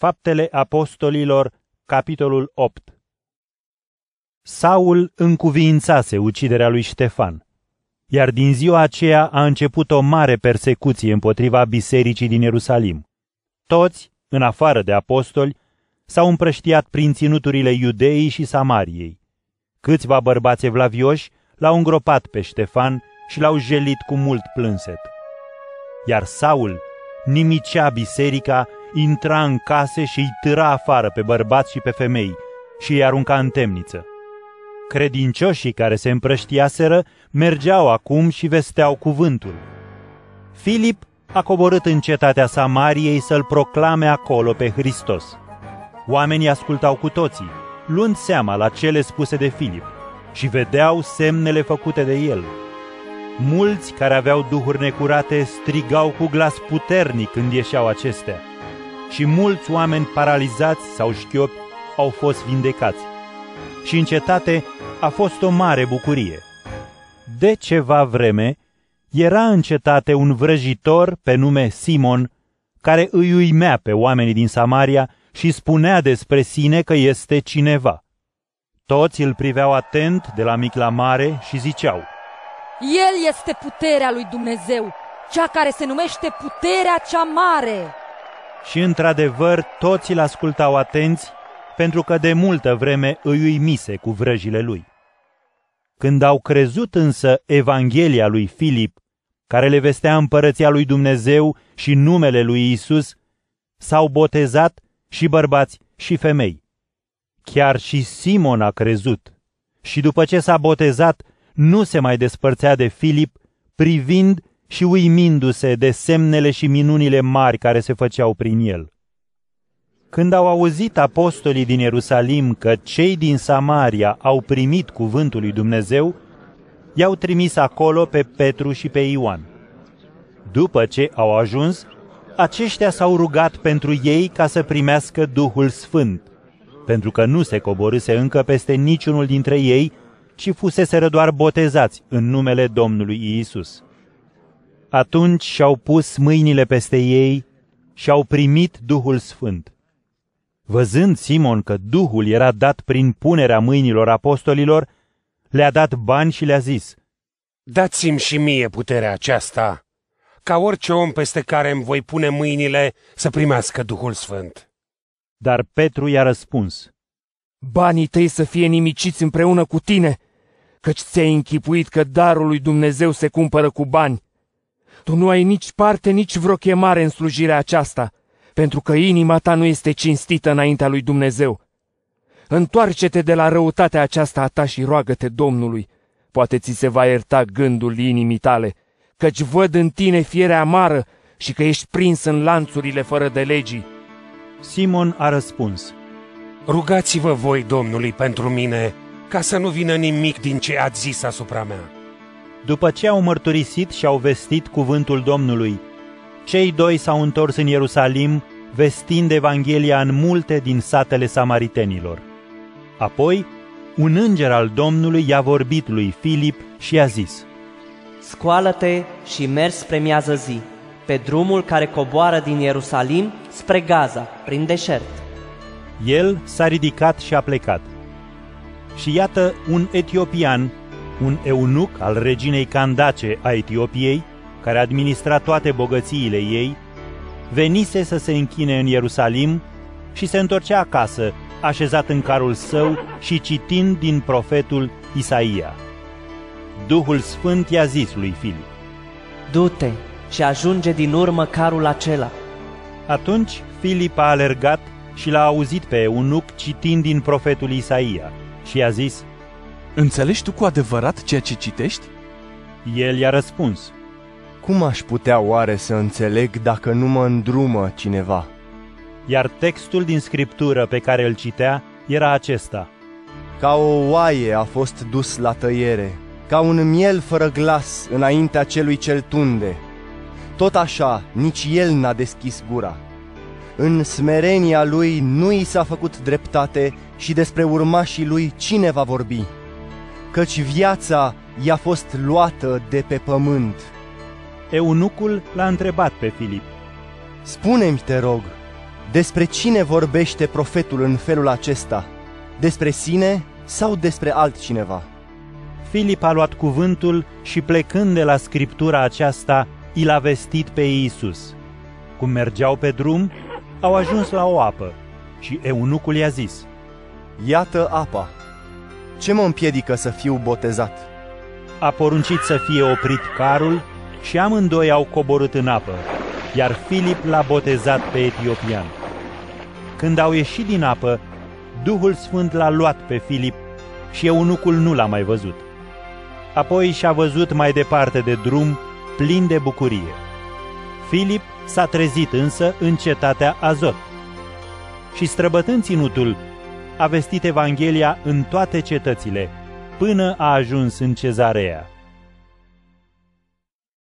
Faptele Apostolilor, capitolul 8 Saul încuviințase uciderea lui Ștefan, iar din ziua aceea a început o mare persecuție împotriva bisericii din Ierusalim. Toți, în afară de apostoli, s-au împrăștiat prin ținuturile Iudeii și Samariei. Câțiva bărbați evlavioși l-au îngropat pe Ștefan și l-au jelit cu mult plânset. Iar Saul nimicea biserica intra în case și îi târa afară pe bărbați și pe femei și îi arunca în temniță. Credincioșii care se împrăștiaseră mergeau acum și vesteau cuvântul. Filip a coborât în cetatea Samariei să-l proclame acolo pe Hristos. Oamenii ascultau cu toții, luând seama la cele spuse de Filip și vedeau semnele făcute de el. Mulți care aveau duhuri necurate strigau cu glas puternic când ieșeau acestea și mulți oameni paralizați sau șchiopi au fost vindecați. Și în cetate a fost o mare bucurie. De ceva vreme era în cetate un vrăjitor pe nume Simon, care îi uimea pe oamenii din Samaria și spunea despre sine că este cineva. Toți îl priveau atent de la mic la mare și ziceau, El este puterea lui Dumnezeu, cea care se numește puterea cea mare. Și într-adevăr toți îl ascultau atenți, pentru că de multă vreme îi uimise cu vrăjile lui. Când au crezut însă Evanghelia lui Filip, care le vestea împărăția lui Dumnezeu și numele lui Isus, s-au botezat și bărbați și femei. Chiar și Simon a crezut și după ce s-a botezat, nu se mai despărțea de Filip, privind și uimindu-se de semnele și minunile mari care se făceau prin el. Când au auzit apostolii din Ierusalim că cei din Samaria au primit cuvântul lui Dumnezeu, i-au trimis acolo pe Petru și pe Ioan. După ce au ajuns, aceștia s-au rugat pentru ei ca să primească Duhul Sfânt, pentru că nu se coborâse încă peste niciunul dintre ei, ci fuseseră doar botezați în numele Domnului Isus. Atunci și-au pus mâinile peste ei și au primit Duhul Sfânt. Văzând Simon că Duhul era dat prin punerea mâinilor apostolilor, le-a dat bani și le-a zis, Dați-mi și mie puterea aceasta, ca orice om peste care îmi voi pune mâinile să primească Duhul Sfânt. Dar Petru i-a răspuns, Banii tăi să fie nimiciți împreună cu tine, căci ți-ai închipuit că darul lui Dumnezeu se cumpără cu bani. Tu nu ai nici parte, nici vreo chemare în slujirea aceasta, pentru că inima ta nu este cinstită înaintea lui Dumnezeu. Întoarce-te de la răutatea aceasta a ta și roagă-te Domnului. Poate ți se va ierta gândul inimii tale, căci văd în tine fiere amară și că ești prins în lanțurile fără de legii. Simon a răspuns, Rugați-vă voi Domnului pentru mine, ca să nu vină nimic din ce ați zis asupra mea. După ce au mărturisit și au vestit cuvântul Domnului, cei doi s-au întors în Ierusalim, vestind Evanghelia în multe din satele samaritenilor. Apoi, un înger al Domnului i-a vorbit lui Filip și i-a zis, Scoală-te și mergi spre miază zi, pe drumul care coboară din Ierusalim spre Gaza, prin deșert. El s-a ridicat și a plecat. Și iată un etiopian, un eunuc al reginei Candace a Etiopiei, care administra toate bogățiile ei, venise să se închine în Ierusalim și se întorcea acasă, așezat în carul său și citind din profetul Isaia. Duhul Sfânt i-a zis lui Filip. Du-te și ajunge din urmă carul acela. Atunci Filip a alergat și l-a auzit pe eunuc citind din profetul Isaia și i-a zis, Înțelegi tu cu adevărat ceea ce citești? El i-a răspuns, Cum aș putea oare să înțeleg dacă nu mă îndrumă cineva? Iar textul din scriptură pe care îl citea era acesta. Ca o oaie a fost dus la tăiere, ca un miel fără glas înaintea celui cel tunde. Tot așa, nici el n-a deschis gura. În smerenia lui nu i s-a făcut dreptate și despre urmașii lui cine va vorbi? Căci viața i-a fost luată de pe pământ. Eunucul l-a întrebat pe Filip. Spune-mi, te rog, Despre cine vorbește profetul în felul acesta? Despre sine sau despre altcineva? Filip a luat cuvântul și plecând de la scriptura aceasta, i l-a vestit pe Iisus. Cum mergeau pe drum, au ajuns la o apă și eunucul i-a zis, Iată apa. Ce mă împiedică să fiu botezat? A poruncit să fie oprit carul și amândoi au coborât în apă, iar Filip l-a botezat pe etiopian. Când au ieșit din apă, Duhul Sfânt l-a luat pe Filip și eunucul nu l-a mai văzut. Apoi și-a văzut mai departe de drum, plin de bucurie. Filip s-a trezit însă în cetatea Azot. Și străbătând ținutul, a vestit Evanghelia în toate cetățile, până a ajuns în cezarea.